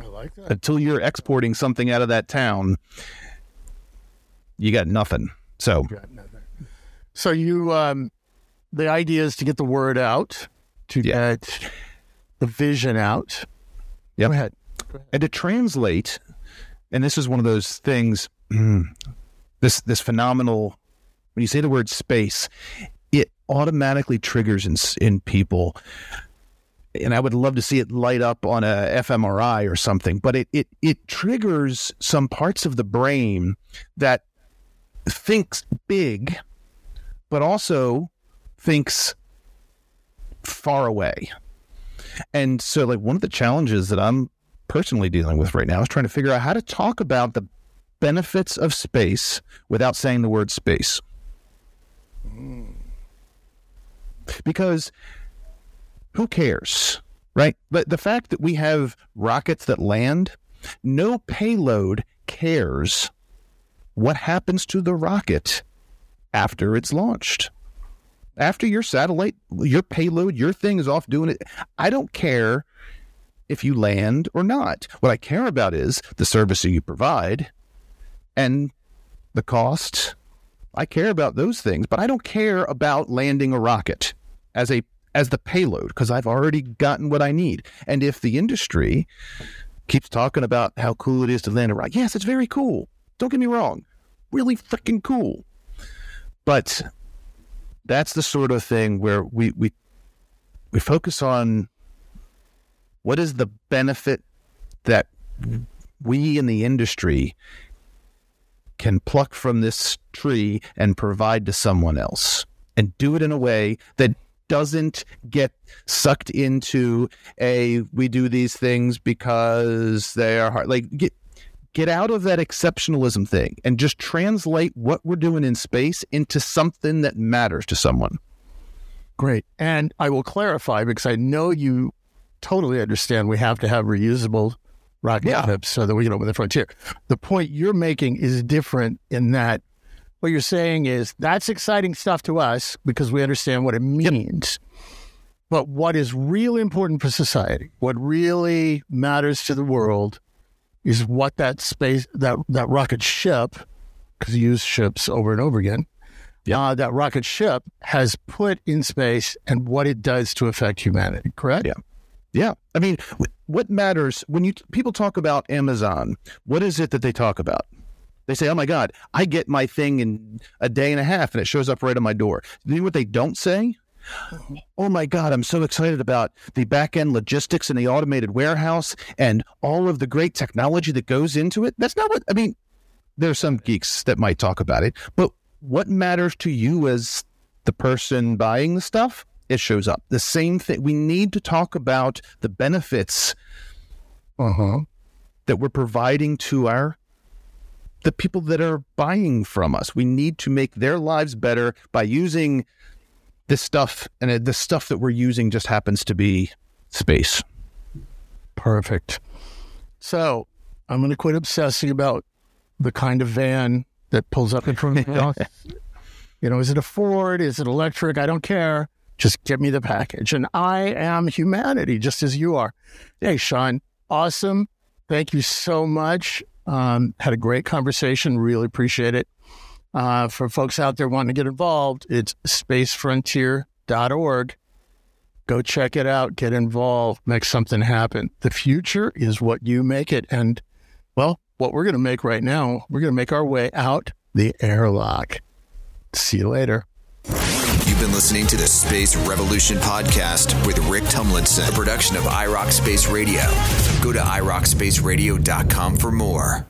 I like that. until you're exporting something out of that town, you got nothing. So, So you, um, the idea is to get the word out, to Yeah. get the vision out. Yep. Go ahead. and to translate, and this is one of those things, mm, this this phenomenal. When you say the word space, it automatically triggers in in people, and I would love to see it light up on a fMRI or something. But it it it triggers some parts of the brain that thinks big, but also thinks far away. And so, like, one of the challenges that I'm personally dealing with right now is trying to figure out how to talk about the benefits of space without saying the word space. Because who cares, right? But the fact that we have rockets that land, no payload cares what happens to the rocket after it's launched. After your satellite, your payload, your thing is off doing it. I don't care if you land or not. What I care about is the service that you provide and the cost. I care about those things, but I don't care about landing a rocket as a as the payload because I've already gotten what I need. And if the industry keeps talking about how cool it is to land a rocket, yes, it's very cool. Don't get me wrong, really freaking cool. But that's the sort of thing where we we we focus on what is the benefit that we in the industry can pluck from this tree and provide to someone else and do it in a way that doesn't get sucked into a we do these things because they are hard like get get out of that exceptionalism thing and just translate what we're doing in space into something that matters to someone Great. And I will clarify because I know you totally understand we have to have reusable rocket Yeah. ships so that we can open the frontier. The point you're making is different in that what you're saying is that's exciting stuff to us because we understand what it means. But what is really important for society, what really matters to the world, is what that space that that rocket ship, because you use ships over and over again, uh, that rocket ship has put in space and what it does to affect humanity. Correct? Yeah. Yeah. I mean, what matters when you people talk about Amazon, what is it that they talk about? They say, "Oh my god, I get my thing in a day and a half and it shows up right on my door." You know what they don't say? Oh my god, I'm so excited about the back-end logistics and the automated warehouse and all of the great technology that goes into it. That's not what I mean. There's some geeks that might talk about it, but what matters to you as the person buying the stuff? It shows up. The same thing. We need to talk about the benefits Uh huh. that we're providing to our the people that are buying from us. We need to make their lives better by using this stuff, and the stuff that we're using just happens to be space. Perfect. So I'm going to quit obsessing about the kind of van that pulls up in front of me. You know, is it a Ford? Is it electric? I don't care. Just get me the package. And I am humanity, just as you are. Hey, Sean, awesome. Thank you so much. Um, had a great conversation. Really appreciate it. Uh, for folks out there wanting to get involved, it's spacefrontier.org. Go check it out, get involved, make something happen. The future is what you make it. And, well, what we're going to make right now, we're going to make our way out the airlock. See you later. You've been listening to the Space Revolution podcast with Rick Tumlinson, a production of iRoc Space Radio. Go to iRocSpaceradio.com for more.